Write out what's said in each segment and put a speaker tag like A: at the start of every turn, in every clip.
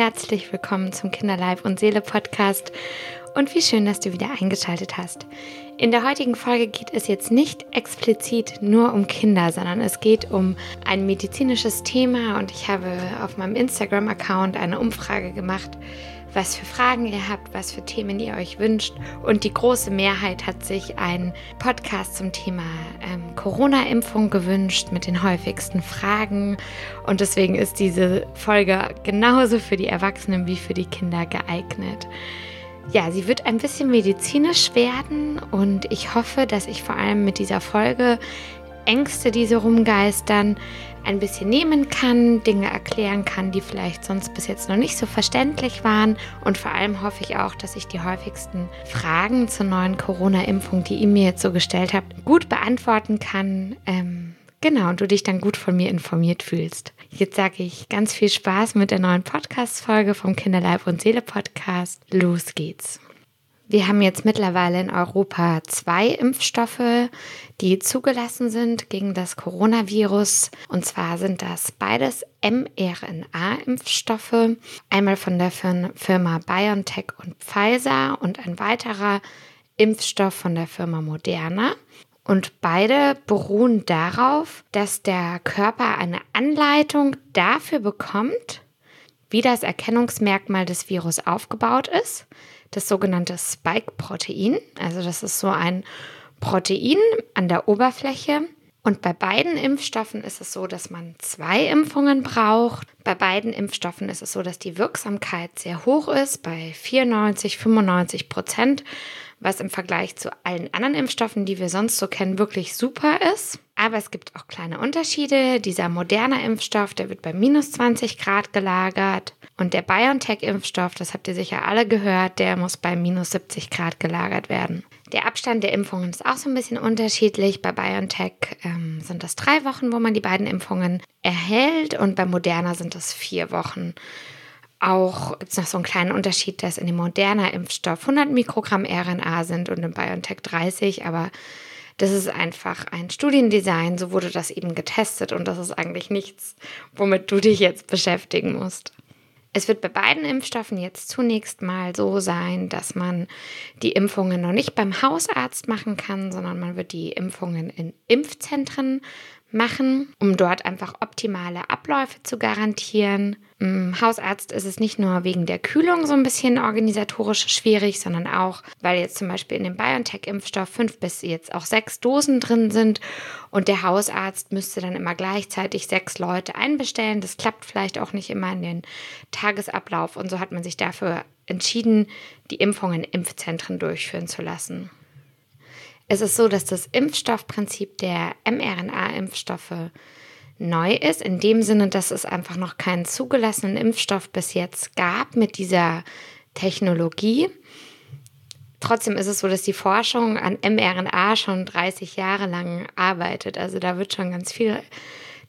A: herzlich willkommen zum Kinderleib und Seele Podcast und wie schön, dass du wieder eingeschaltet hast. In der heutigen Folge geht es jetzt nicht explizit nur um Kinder, sondern es geht um ein medizinisches Thema und ich habe auf meinem Instagram-Account eine Umfrage gemacht, was für Fragen ihr habt, was für Themen ihr euch wünscht. Und die große Mehrheit hat sich einen Podcast zum Thema ähm, Corona-Impfung gewünscht mit den häufigsten Fragen. Und deswegen ist diese Folge genauso für die Erwachsenen wie für die Kinder geeignet. Ja, sie wird ein bisschen medizinisch werden und ich hoffe, dass ich vor allem mit dieser Folge Ängste, die so rumgeistern, ein bisschen nehmen kann, Dinge erklären kann, die vielleicht sonst bis jetzt noch nicht so verständlich waren. Und vor allem hoffe ich auch, dass ich die häufigsten Fragen zur neuen Corona-Impfung, die ihr mir jetzt so gestellt habt, gut beantworten kann. Ähm, genau, und du dich dann gut von mir informiert fühlst. Jetzt sage ich ganz viel Spaß mit der neuen Podcast-Folge vom Kinderleib und Seele Podcast. Los geht's. Wir haben jetzt mittlerweile in Europa zwei Impfstoffe, die zugelassen sind gegen das Coronavirus. Und zwar sind das beides mRNA-Impfstoffe, einmal von der Firma BioNTech und Pfizer und ein weiterer Impfstoff von der Firma Moderna. Und beide beruhen darauf, dass der Körper eine Anleitung dafür bekommt, wie das Erkennungsmerkmal des Virus aufgebaut ist das sogenannte Spike-Protein. Also das ist so ein Protein an der Oberfläche. Und bei beiden Impfstoffen ist es so, dass man zwei Impfungen braucht. Bei beiden Impfstoffen ist es so, dass die Wirksamkeit sehr hoch ist, bei 94, 95 Prozent was im Vergleich zu allen anderen Impfstoffen, die wir sonst so kennen, wirklich super ist. Aber es gibt auch kleine Unterschiede. Dieser moderne Impfstoff, der wird bei minus 20 Grad gelagert. Und der BioNTech-Impfstoff, das habt ihr sicher alle gehört, der muss bei minus 70 Grad gelagert werden. Der Abstand der Impfungen ist auch so ein bisschen unterschiedlich. Bei BioNTech ähm, sind das drei Wochen, wo man die beiden Impfungen erhält. Und bei Moderna sind das vier Wochen. Auch gibt es noch so einen kleinen Unterschied, dass in dem moderner Impfstoff 100 Mikrogramm RNA sind und im BioNTech 30, aber das ist einfach ein Studiendesign, so wurde das eben getestet und das ist eigentlich nichts, womit du dich jetzt beschäftigen musst. Es wird bei beiden Impfstoffen jetzt zunächst mal so sein, dass man die Impfungen noch nicht beim Hausarzt machen kann, sondern man wird die Impfungen in Impfzentren machen, um dort einfach optimale Abläufe zu garantieren. Im Hausarzt ist es nicht nur wegen der Kühlung so ein bisschen organisatorisch schwierig, sondern auch, weil jetzt zum Beispiel in dem BioNTech-Impfstoff fünf bis jetzt auch sechs Dosen drin sind und der Hausarzt müsste dann immer gleichzeitig sechs Leute einbestellen. Das klappt vielleicht auch nicht immer in den Tagesablauf und so hat man sich dafür entschieden, die Impfungen in Impfzentren durchführen zu lassen. Es ist so, dass das Impfstoffprinzip der mRNA-Impfstoffe neu ist, in dem Sinne, dass es einfach noch keinen zugelassenen Impfstoff bis jetzt gab mit dieser Technologie. Trotzdem ist es so, dass die Forschung an mRNA schon 30 Jahre lang arbeitet. Also da wird schon ganz viel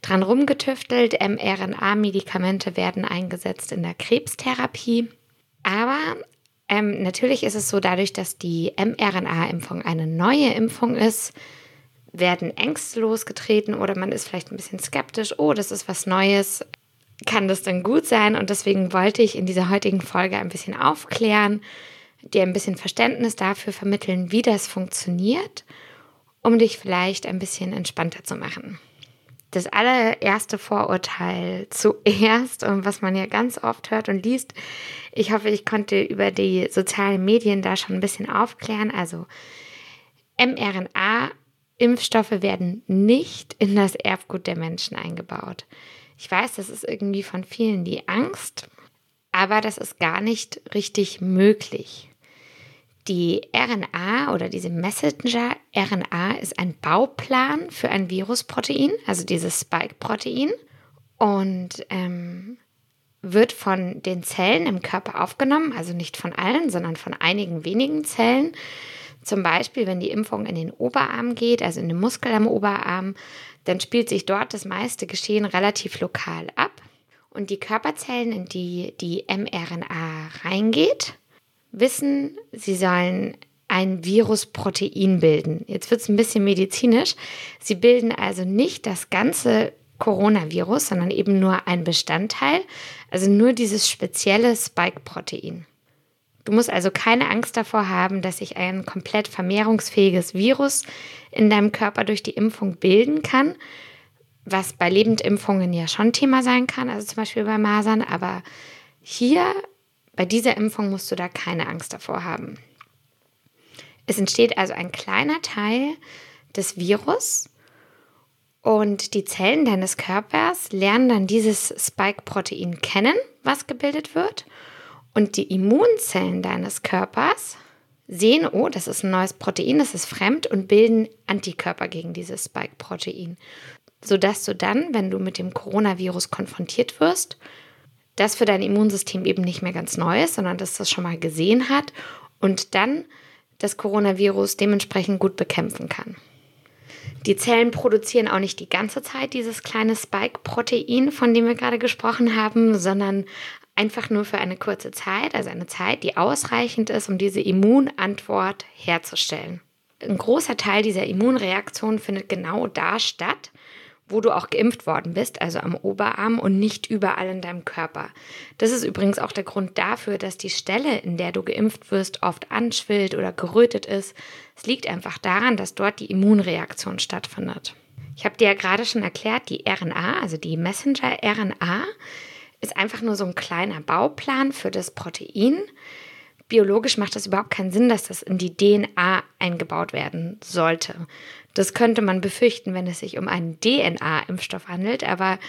A: dran rumgetüftelt. mRNA-Medikamente werden eingesetzt in der Krebstherapie. Aber ähm, natürlich ist es so, dadurch, dass die mRNA-Impfung eine neue Impfung ist, werden Ängste losgetreten oder man ist vielleicht ein bisschen skeptisch, oh, das ist was Neues, kann das denn gut sein? Und deswegen wollte ich in dieser heutigen Folge ein bisschen aufklären, dir ein bisschen Verständnis dafür vermitteln, wie das funktioniert, um dich vielleicht ein bisschen entspannter zu machen das allererste Vorurteil zuerst, was man ja ganz oft hört und liest. Ich hoffe, ich konnte über die sozialen Medien da schon ein bisschen aufklären. Also mRNA-Impfstoffe werden nicht in das Erbgut der Menschen eingebaut. Ich weiß, das ist irgendwie von vielen die Angst, aber das ist gar nicht richtig möglich. Die RNA oder diese Messenger-RNA ist ein Bauplan für ein Virusprotein, also dieses Spike-Protein, und ähm, wird von den Zellen im Körper aufgenommen, also nicht von allen, sondern von einigen wenigen Zellen. Zum Beispiel, wenn die Impfung in den Oberarm geht, also in den Muskel am Oberarm, dann spielt sich dort das meiste Geschehen relativ lokal ab. Und die Körperzellen, in die die mRNA reingeht, wissen, sie sollen ein Virusprotein bilden. Jetzt wird es ein bisschen medizinisch. Sie bilden also nicht das ganze Coronavirus, sondern eben nur ein Bestandteil, also nur dieses spezielle Spike-Protein. Du musst also keine Angst davor haben, dass sich ein komplett vermehrungsfähiges Virus in deinem Körper durch die Impfung bilden kann, was bei Lebendimpfungen ja schon Thema sein kann, also zum Beispiel bei Masern, aber hier bei dieser Impfung musst du da keine Angst davor haben. Es entsteht also ein kleiner Teil des Virus und die Zellen deines Körpers lernen dann dieses Spike-Protein kennen, was gebildet wird. Und die Immunzellen deines Körpers sehen, oh, das ist ein neues Protein, das ist fremd und bilden Antikörper gegen dieses Spike-Protein. Sodass du dann, wenn du mit dem Coronavirus konfrontiert wirst, das für dein Immunsystem eben nicht mehr ganz neu ist, sondern dass das schon mal gesehen hat und dann das Coronavirus dementsprechend gut bekämpfen kann. Die Zellen produzieren auch nicht die ganze Zeit dieses kleine Spike-Protein, von dem wir gerade gesprochen haben, sondern einfach nur für eine kurze Zeit, also eine Zeit, die ausreichend ist, um diese Immunantwort herzustellen. Ein großer Teil dieser Immunreaktion findet genau da statt, wo du auch geimpft worden bist, also am Oberarm und nicht überall in deinem Körper. Das ist übrigens auch der Grund dafür, dass die Stelle, in der du geimpft wirst, oft anschwillt oder gerötet ist. Es liegt einfach daran, dass dort die Immunreaktion stattfindet. Ich habe dir ja gerade schon erklärt, die RNA, also die Messenger-RNA, ist einfach nur so ein kleiner Bauplan für das Protein. Biologisch macht das überhaupt keinen Sinn, dass das in die DNA eingebaut werden sollte. Das könnte man befürchten, wenn es sich um einen DNA-Impfstoff handelt, aber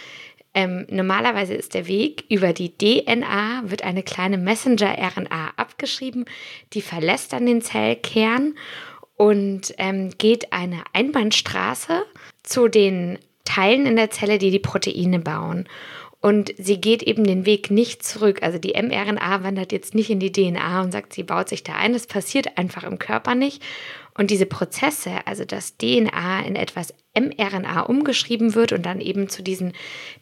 A: ähm, normalerweise ist der Weg über die DNA, wird eine kleine Messenger-RNA abgeschrieben, die verlässt dann den Zellkern und ähm, geht eine Einbahnstraße zu den Teilen in der Zelle, die die Proteine bauen. Und sie geht eben den Weg nicht zurück. Also die mRNA wandert jetzt nicht in die DNA und sagt, sie baut sich da ein. Das passiert einfach im Körper nicht. Und diese Prozesse, also dass DNA in etwas mRNA umgeschrieben wird und dann eben zu diesen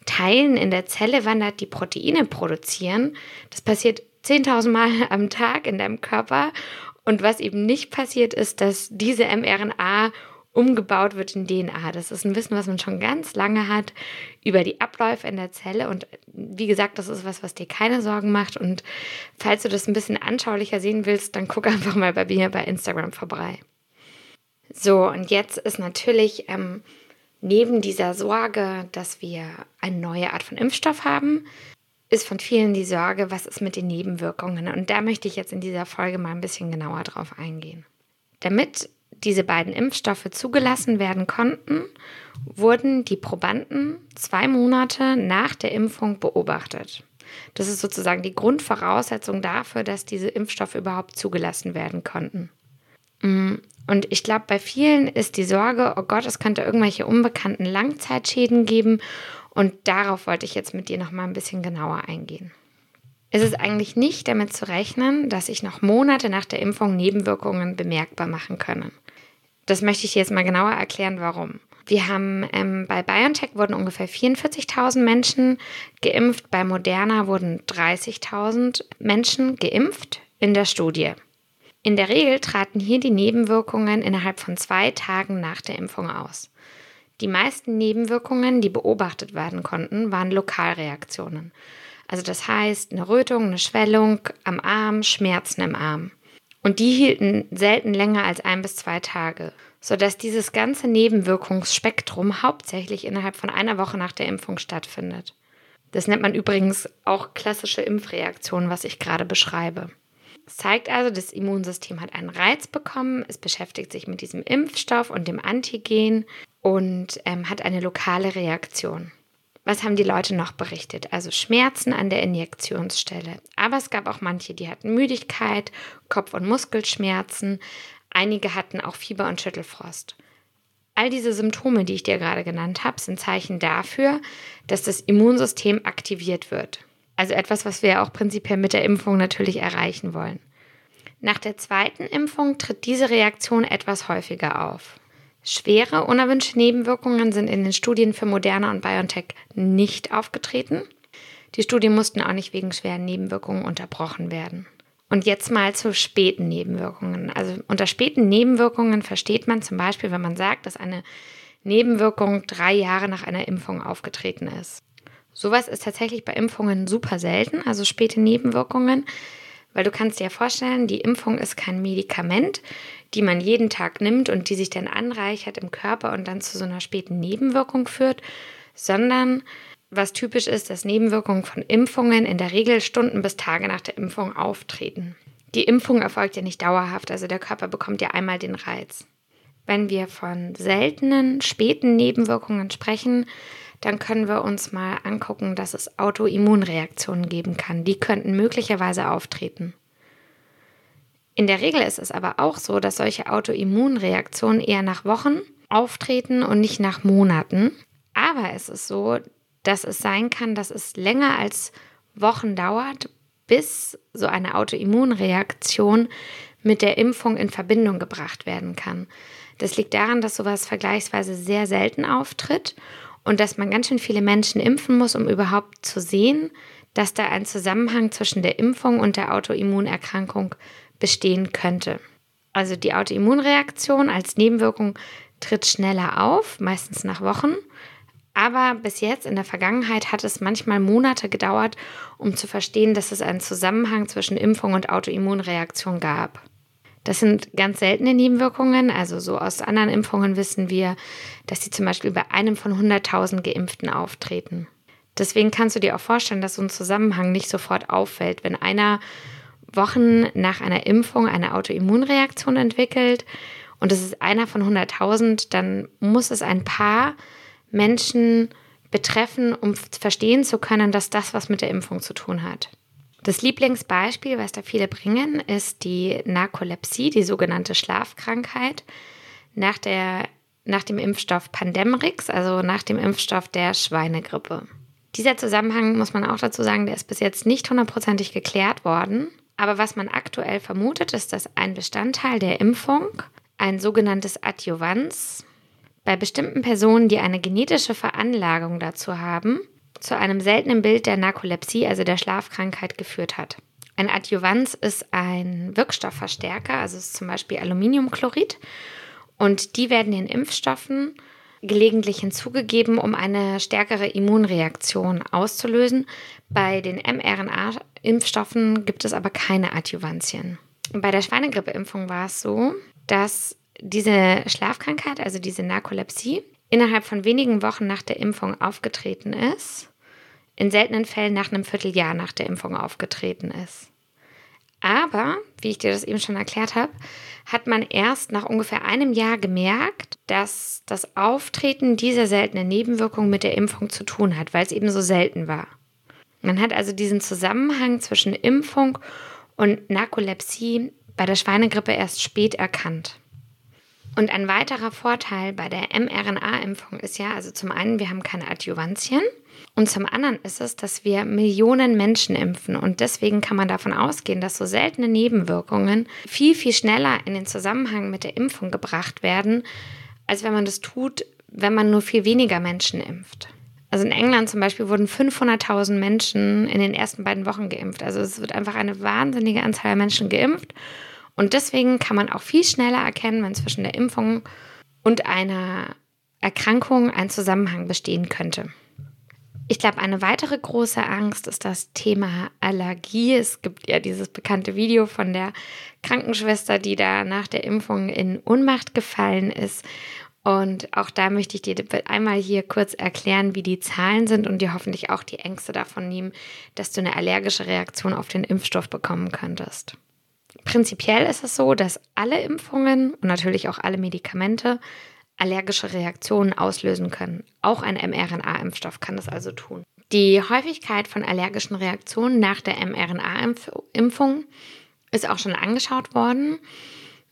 A: Teilen in der Zelle wandert, die Proteine produzieren, das passiert 10.000 Mal am Tag in deinem Körper. Und was eben nicht passiert ist, dass diese mRNA umgebaut wird in DNA. Das ist ein Wissen, was man schon ganz lange hat über die Abläufe in der Zelle. Und wie gesagt, das ist was, was dir keine Sorgen macht. Und falls du das ein bisschen anschaulicher sehen willst, dann guck einfach mal bei mir bei Instagram vorbei. So, und jetzt ist natürlich ähm, neben dieser Sorge, dass wir eine neue Art von Impfstoff haben, ist von vielen die Sorge, was ist mit den Nebenwirkungen? Und da möchte ich jetzt in dieser Folge mal ein bisschen genauer drauf eingehen. Damit diese beiden Impfstoffe zugelassen werden konnten, wurden die Probanden zwei Monate nach der Impfung beobachtet. Das ist sozusagen die Grundvoraussetzung dafür, dass diese Impfstoffe überhaupt zugelassen werden konnten. Mm, und ich glaube, bei vielen ist die Sorge, oh Gott, es könnte irgendwelche unbekannten Langzeitschäden geben. Und darauf wollte ich jetzt mit dir noch mal ein bisschen genauer eingehen. Es ist eigentlich nicht damit zu rechnen, dass sich noch Monate nach der Impfung Nebenwirkungen bemerkbar machen können. Das möchte ich dir jetzt mal genauer erklären, warum. Wir haben ähm, bei BioNTech wurden ungefähr 44.000 Menschen geimpft, bei Moderna wurden 30.000 Menschen geimpft in der Studie. In der Regel traten hier die Nebenwirkungen innerhalb von zwei Tagen nach der Impfung aus. Die meisten Nebenwirkungen, die beobachtet werden konnten, waren Lokalreaktionen. Also das heißt eine Rötung, eine Schwellung am Arm, Schmerzen im Arm. Und die hielten selten länger als ein bis zwei Tage, sodass dieses ganze Nebenwirkungsspektrum hauptsächlich innerhalb von einer Woche nach der Impfung stattfindet. Das nennt man übrigens auch klassische Impfreaktion, was ich gerade beschreibe. Es zeigt also, das Immunsystem hat einen Reiz bekommen, es beschäftigt sich mit diesem Impfstoff und dem Antigen und ähm, hat eine lokale Reaktion. Was haben die Leute noch berichtet? Also Schmerzen an der Injektionsstelle. Aber es gab auch manche, die hatten Müdigkeit, Kopf- und Muskelschmerzen. Einige hatten auch Fieber und Schüttelfrost. All diese Symptome, die ich dir gerade genannt habe, sind Zeichen dafür, dass das Immunsystem aktiviert wird. Also etwas, was wir auch prinzipiell mit der Impfung natürlich erreichen wollen. Nach der zweiten Impfung tritt diese Reaktion etwas häufiger auf. Schwere unerwünschte Nebenwirkungen sind in den Studien für Moderna und BioNTech nicht aufgetreten. Die Studien mussten auch nicht wegen schweren Nebenwirkungen unterbrochen werden. Und jetzt mal zu späten Nebenwirkungen. Also unter späten Nebenwirkungen versteht man zum Beispiel, wenn man sagt, dass eine Nebenwirkung drei Jahre nach einer Impfung aufgetreten ist. Sowas ist tatsächlich bei Impfungen super selten, also späte Nebenwirkungen, weil du kannst dir ja vorstellen, die Impfung ist kein Medikament, die man jeden Tag nimmt und die sich dann anreichert im Körper und dann zu so einer späten Nebenwirkung führt, sondern was typisch ist, dass Nebenwirkungen von Impfungen in der Regel Stunden bis Tage nach der Impfung auftreten. Die Impfung erfolgt ja nicht dauerhaft, also der Körper bekommt ja einmal den Reiz. Wenn wir von seltenen, späten Nebenwirkungen sprechen, dann können wir uns mal angucken, dass es Autoimmunreaktionen geben kann. Die könnten möglicherweise auftreten. In der Regel ist es aber auch so, dass solche Autoimmunreaktionen eher nach Wochen auftreten und nicht nach Monaten. Aber es ist so, dass es sein kann, dass es länger als Wochen dauert, bis so eine Autoimmunreaktion mit der Impfung in Verbindung gebracht werden kann. Das liegt daran, dass sowas vergleichsweise sehr selten auftritt und dass man ganz schön viele Menschen impfen muss, um überhaupt zu sehen, dass da ein Zusammenhang zwischen der Impfung und der Autoimmunerkrankung bestehen könnte. Also die Autoimmunreaktion als Nebenwirkung tritt schneller auf, meistens nach Wochen. Aber bis jetzt in der Vergangenheit hat es manchmal Monate gedauert, um zu verstehen, dass es einen Zusammenhang zwischen Impfung und Autoimmunreaktion gab. Das sind ganz seltene Nebenwirkungen. Also so aus anderen Impfungen wissen wir, dass sie zum Beispiel bei einem von 100.000 Geimpften auftreten. Deswegen kannst du dir auch vorstellen, dass so ein Zusammenhang nicht sofort auffällt. Wenn einer Wochen nach einer Impfung eine Autoimmunreaktion entwickelt und es ist einer von 100.000, dann muss es ein paar Menschen betreffen, um verstehen zu können, dass das was mit der Impfung zu tun hat. Das Lieblingsbeispiel, was da viele bringen, ist die Narkolepsie, die sogenannte Schlafkrankheit, nach, der, nach dem Impfstoff Pandemrix, also nach dem Impfstoff der Schweinegrippe. Dieser Zusammenhang, muss man auch dazu sagen, der ist bis jetzt nicht hundertprozentig geklärt worden. Aber was man aktuell vermutet, ist, dass ein Bestandteil der Impfung, ein sogenanntes Adjuvans, bei bestimmten Personen, die eine genetische Veranlagung dazu haben, zu einem seltenen Bild der Narkolepsie, also der Schlafkrankheit, geführt hat. Ein Adjuvans ist ein Wirkstoffverstärker, also ist zum Beispiel Aluminiumchlorid. Und die werden den Impfstoffen gelegentlich hinzugegeben, um eine stärkere Immunreaktion auszulösen. Bei den mRNA-Impfstoffen gibt es aber keine Adjuvantien. Bei der Schweinegrippeimpfung war es so, dass diese Schlafkrankheit, also diese Narkolepsie, innerhalb von wenigen Wochen nach der Impfung aufgetreten ist in seltenen Fällen nach einem Vierteljahr nach der Impfung aufgetreten ist. Aber, wie ich dir das eben schon erklärt habe, hat man erst nach ungefähr einem Jahr gemerkt, dass das Auftreten dieser seltenen Nebenwirkung mit der Impfung zu tun hat, weil es eben so selten war. Man hat also diesen Zusammenhang zwischen Impfung und Narkolepsie bei der Schweinegrippe erst spät erkannt. Und ein weiterer Vorteil bei der mRNA-Impfung ist ja, also zum einen, wir haben keine Adjuvantien und zum anderen ist es, dass wir Millionen Menschen impfen und deswegen kann man davon ausgehen, dass so seltene Nebenwirkungen viel, viel schneller in den Zusammenhang mit der Impfung gebracht werden, als wenn man das tut, wenn man nur viel weniger Menschen impft. Also in England zum Beispiel wurden 500.000 Menschen in den ersten beiden Wochen geimpft. Also es wird einfach eine wahnsinnige Anzahl Menschen geimpft. Und deswegen kann man auch viel schneller erkennen, wenn zwischen der Impfung und einer Erkrankung ein Zusammenhang bestehen könnte. Ich glaube, eine weitere große Angst ist das Thema Allergie. Es gibt ja dieses bekannte Video von der Krankenschwester, die da nach der Impfung in Ohnmacht gefallen ist. Und auch da möchte ich dir einmal hier kurz erklären, wie die Zahlen sind und dir hoffentlich auch die Ängste davon nehmen, dass du eine allergische Reaktion auf den Impfstoff bekommen könntest. Prinzipiell ist es so, dass alle Impfungen und natürlich auch alle Medikamente allergische Reaktionen auslösen können. Auch ein mRNA-Impfstoff kann das also tun. Die Häufigkeit von allergischen Reaktionen nach der mRNA-Impfung ist auch schon angeschaut worden.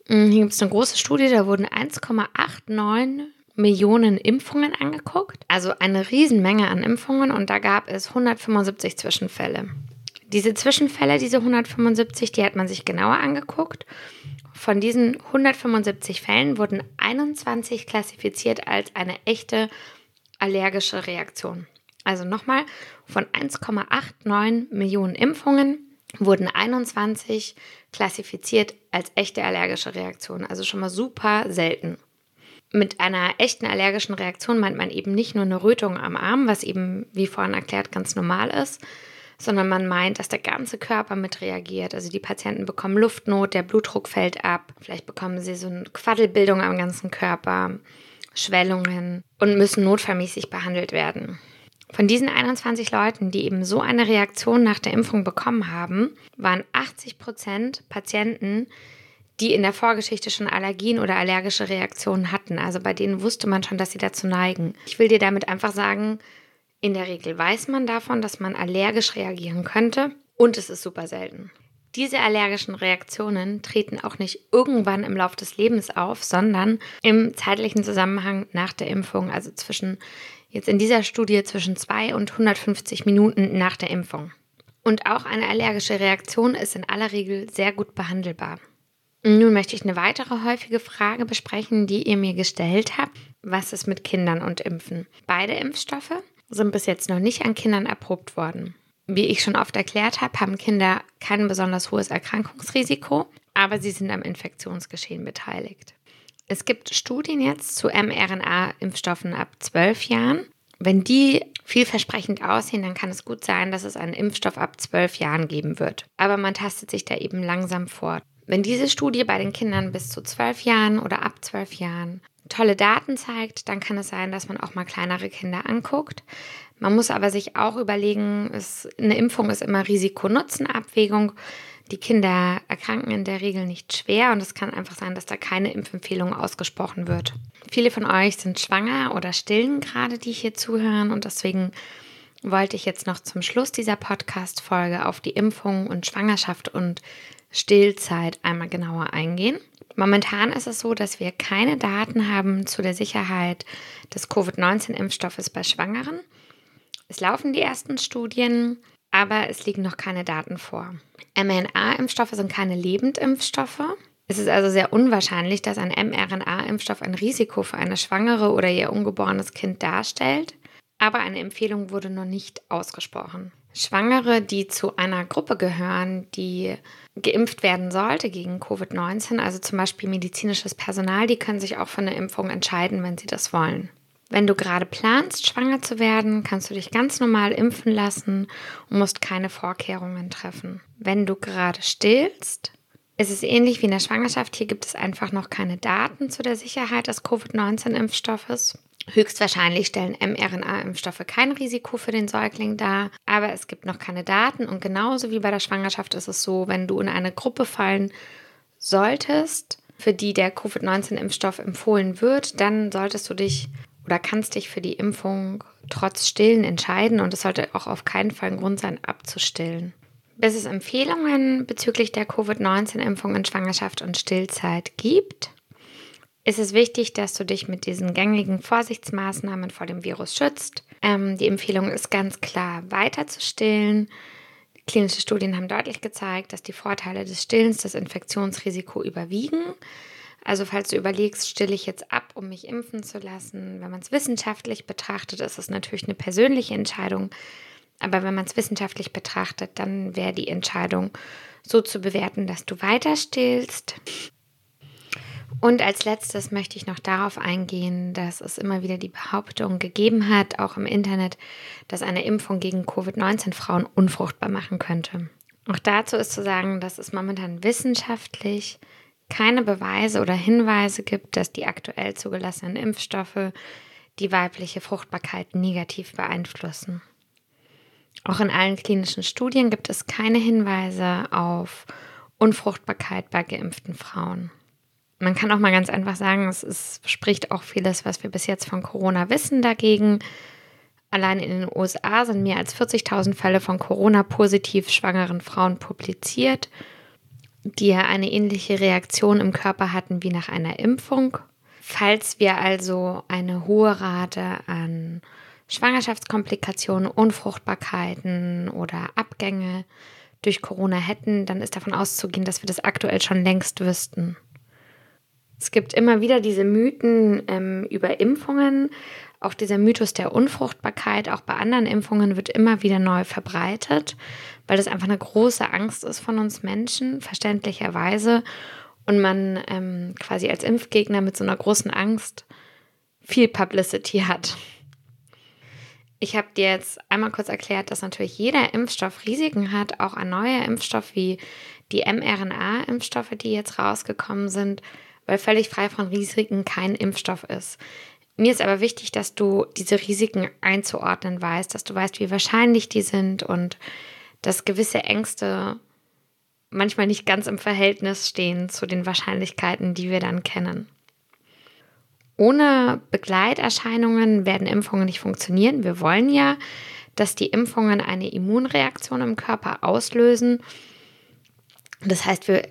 A: Hm, hier gibt es eine große Studie, da wurden 1,89 Millionen Impfungen angeguckt. Also eine Riesenmenge an Impfungen und da gab es 175 Zwischenfälle. Diese Zwischenfälle, diese 175, die hat man sich genauer angeguckt von diesen 175 Fällen wurden 21 klassifiziert als eine echte allergische Reaktion. Also nochmal, von 1,89 Millionen Impfungen wurden 21 klassifiziert als echte allergische Reaktionen. Also schon mal super selten. Mit einer echten allergischen Reaktion meint man eben nicht nur eine Rötung am Arm, was eben, wie vorhin erklärt, ganz normal ist, sondern man meint, dass der ganze Körper mit reagiert. Also die Patienten bekommen Luftnot, der Blutdruck fällt ab, vielleicht bekommen sie so eine Quaddelbildung am ganzen Körper, Schwellungen und müssen notfallmäßig behandelt werden. Von diesen 21 Leuten, die eben so eine Reaktion nach der Impfung bekommen haben, waren 80 Prozent Patienten, die in der Vorgeschichte schon Allergien oder allergische Reaktionen hatten. Also bei denen wusste man schon, dass sie dazu neigen. Ich will dir damit einfach sagen, in der Regel weiß man davon, dass man allergisch reagieren könnte und es ist super selten. Diese allergischen Reaktionen treten auch nicht irgendwann im Laufe des Lebens auf, sondern im zeitlichen Zusammenhang nach der Impfung, also zwischen jetzt in dieser Studie zwischen 2 und 150 Minuten nach der Impfung. Und auch eine allergische Reaktion ist in aller Regel sehr gut behandelbar. Nun möchte ich eine weitere häufige Frage besprechen, die ihr mir gestellt habt. Was ist mit Kindern und Impfen? Beide Impfstoffe sind bis jetzt noch nicht an Kindern erprobt worden. Wie ich schon oft erklärt habe, haben Kinder kein besonders hohes Erkrankungsrisiko, aber sie sind am Infektionsgeschehen beteiligt. Es gibt Studien jetzt zu mRNA-Impfstoffen ab 12 Jahren. Wenn die vielversprechend aussehen, dann kann es gut sein, dass es einen Impfstoff ab 12 Jahren geben wird. Aber man tastet sich da eben langsam vor. Wenn diese Studie bei den Kindern bis zu 12 Jahren oder ab 12 Jahren tolle Daten zeigt, dann kann es sein, dass man auch mal kleinere Kinder anguckt. Man muss aber sich auch überlegen, es, eine Impfung ist immer Risiko-Nutzen-Abwägung. Die Kinder erkranken in der Regel nicht schwer und es kann einfach sein, dass da keine Impfempfehlung ausgesprochen wird. Viele von euch sind schwanger oder stillen gerade, die hier zuhören und deswegen wollte ich jetzt noch zum Schluss dieser Podcast-Folge auf die Impfung und Schwangerschaft und Stillzeit einmal genauer eingehen. Momentan ist es so, dass wir keine Daten haben zu der Sicherheit des Covid-19-Impfstoffes bei Schwangeren. Es laufen die ersten Studien, aber es liegen noch keine Daten vor. mRNA-Impfstoffe sind keine Lebendimpfstoffe. Es ist also sehr unwahrscheinlich, dass ein mRNA-Impfstoff ein Risiko für eine Schwangere oder ihr ungeborenes Kind darstellt, aber eine Empfehlung wurde noch nicht ausgesprochen. Schwangere, die zu einer Gruppe gehören, die geimpft werden sollte gegen Covid-19, also zum Beispiel medizinisches Personal, die können sich auch für eine Impfung entscheiden, wenn sie das wollen. Wenn du gerade planst, schwanger zu werden, kannst du dich ganz normal impfen lassen und musst keine Vorkehrungen treffen. Wenn du gerade stillst, ist es ähnlich wie in der Schwangerschaft. Hier gibt es einfach noch keine Daten zu der Sicherheit des Covid-19-Impfstoffes. Höchstwahrscheinlich stellen mRNA-Impfstoffe kein Risiko für den Säugling dar, aber es gibt noch keine Daten und genauso wie bei der Schwangerschaft ist es so, wenn du in eine Gruppe fallen solltest, für die der Covid-19-Impfstoff empfohlen wird, dann solltest du dich oder kannst dich für die Impfung trotz Stillen entscheiden und es sollte auch auf keinen Fall ein Grund sein, abzustillen. Bis es Empfehlungen bezüglich der Covid-19-Impfung in Schwangerschaft und Stillzeit gibt, ist es wichtig, dass du dich mit diesen gängigen Vorsichtsmaßnahmen vor dem Virus schützt. Ähm, die Empfehlung ist ganz klar, weiter zu stillen. Klinische Studien haben deutlich gezeigt, dass die Vorteile des Stillens das Infektionsrisiko überwiegen. Also falls du überlegst, stille ich jetzt ab, um mich impfen zu lassen, wenn man es wissenschaftlich betrachtet, ist es natürlich eine persönliche Entscheidung. Aber wenn man es wissenschaftlich betrachtet, dann wäre die Entscheidung so zu bewerten, dass du weiter stillst. Und als letztes möchte ich noch darauf eingehen, dass es immer wieder die Behauptung gegeben hat, auch im Internet, dass eine Impfung gegen Covid-19 Frauen unfruchtbar machen könnte. Auch dazu ist zu sagen, dass es momentan wissenschaftlich keine Beweise oder Hinweise gibt, dass die aktuell zugelassenen Impfstoffe die weibliche Fruchtbarkeit negativ beeinflussen. Auch in allen klinischen Studien gibt es keine Hinweise auf Unfruchtbarkeit bei geimpften Frauen. Man kann auch mal ganz einfach sagen, es ist, spricht auch vieles, was wir bis jetzt von Corona wissen, dagegen. Allein in den USA sind mehr als 40.000 Fälle von Corona-positiv schwangeren Frauen publiziert, die ja eine ähnliche Reaktion im Körper hatten wie nach einer Impfung. Falls wir also eine hohe Rate an Schwangerschaftskomplikationen, Unfruchtbarkeiten oder Abgänge durch Corona hätten, dann ist davon auszugehen, dass wir das aktuell schon längst wüssten. Es gibt immer wieder diese Mythen ähm, über Impfungen. Auch dieser Mythos der Unfruchtbarkeit, auch bei anderen Impfungen, wird immer wieder neu verbreitet, weil das einfach eine große Angst ist von uns Menschen, verständlicherweise. und man ähm, quasi als Impfgegner mit so einer großen Angst viel Publicity hat. Ich habe dir jetzt einmal kurz erklärt, dass natürlich jeder Impfstoff Risiken hat, auch ein neuer Impfstoff wie die mRNA-Impfstoffe, die jetzt rausgekommen sind, weil völlig frei von Risiken kein Impfstoff ist. Mir ist aber wichtig, dass du diese Risiken einzuordnen weißt, dass du weißt, wie wahrscheinlich die sind und dass gewisse Ängste manchmal nicht ganz im Verhältnis stehen zu den Wahrscheinlichkeiten, die wir dann kennen. Ohne Begleiterscheinungen werden Impfungen nicht funktionieren. Wir wollen ja, dass die Impfungen eine Immunreaktion im Körper auslösen. Das heißt, wir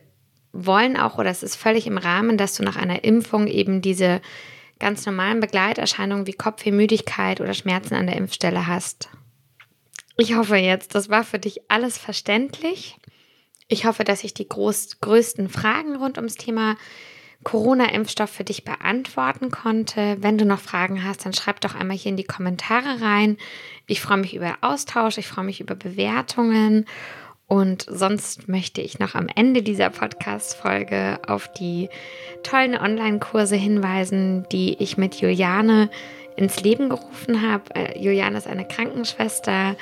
A: wollen auch, oder es ist völlig im Rahmen, dass du nach einer Impfung eben diese ganz normalen Begleiterscheinungen wie Kopfweh, Müdigkeit oder Schmerzen an der Impfstelle hast. Ich hoffe jetzt, das war für dich alles verständlich. Ich hoffe, dass ich die groß, größten Fragen rund ums Thema Corona-Impfstoff für dich beantworten konnte. Wenn du noch Fragen hast, dann schreib doch einmal hier in die Kommentare rein. Ich freue mich über Austausch, ich freue mich über Bewertungen und sonst möchte ich noch am Ende dieser Podcast-Folge auf die tollen Online-Kurse hinweisen, die ich mit Juliane ins Leben gerufen habe. Äh, Juliane ist eine Krankenschwester,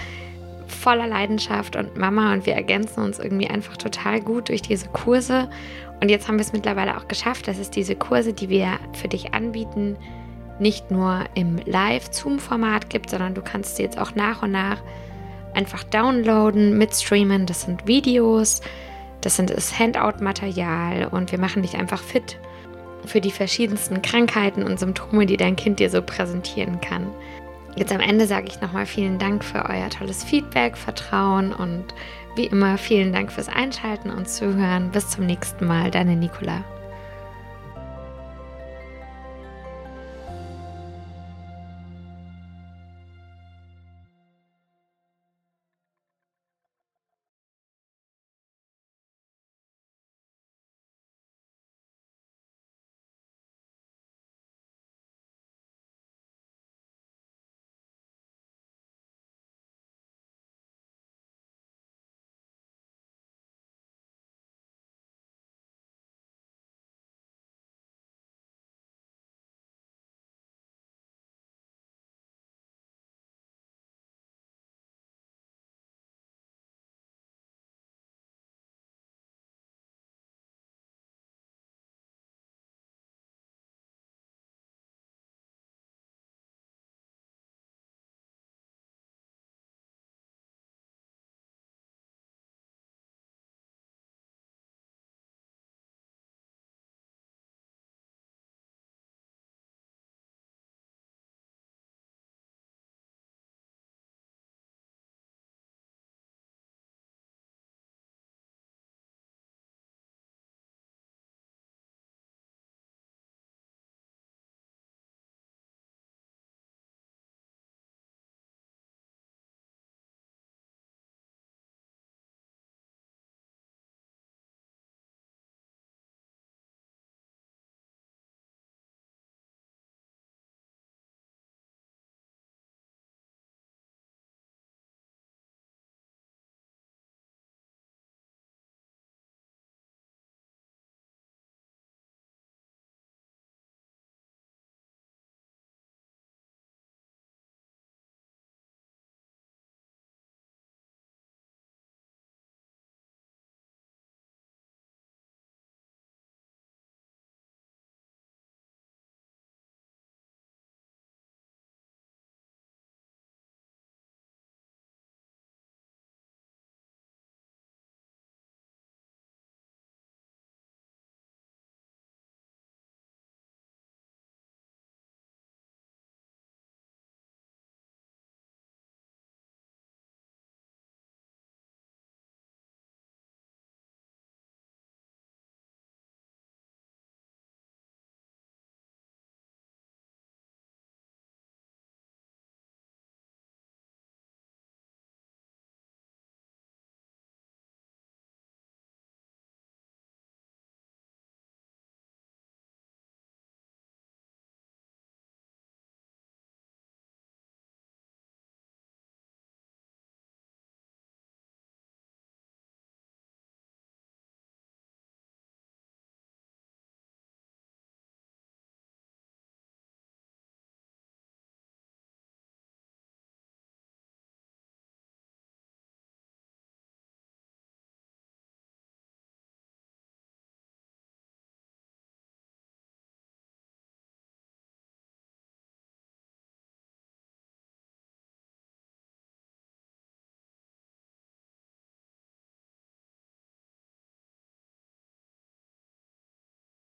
A: voller Leidenschaft und Mama und wir ergänzen uns irgendwie einfach total gut durch diese Kurse. Und jetzt haben wir es mittlerweile auch geschafft, dass es diese Kurse, die wir für dich anbieten, nicht nur im Live-Zoom-Format gibt, sondern du kannst sie jetzt auch nach und nach einfach downloaden, mitstreamen. Das sind Videos, das sind das Handout-Material und wir machen dich einfach fit für die verschiedensten Krankheiten und Symptome, die dein Kind dir so präsentieren kann. Jetzt am Ende sage ich nochmal vielen Dank für euer tolles Feedback, Vertrauen und wie immer vielen Dank fürs Einschalten und Zuhören. Bis zum nächsten Mal, deine Nicola.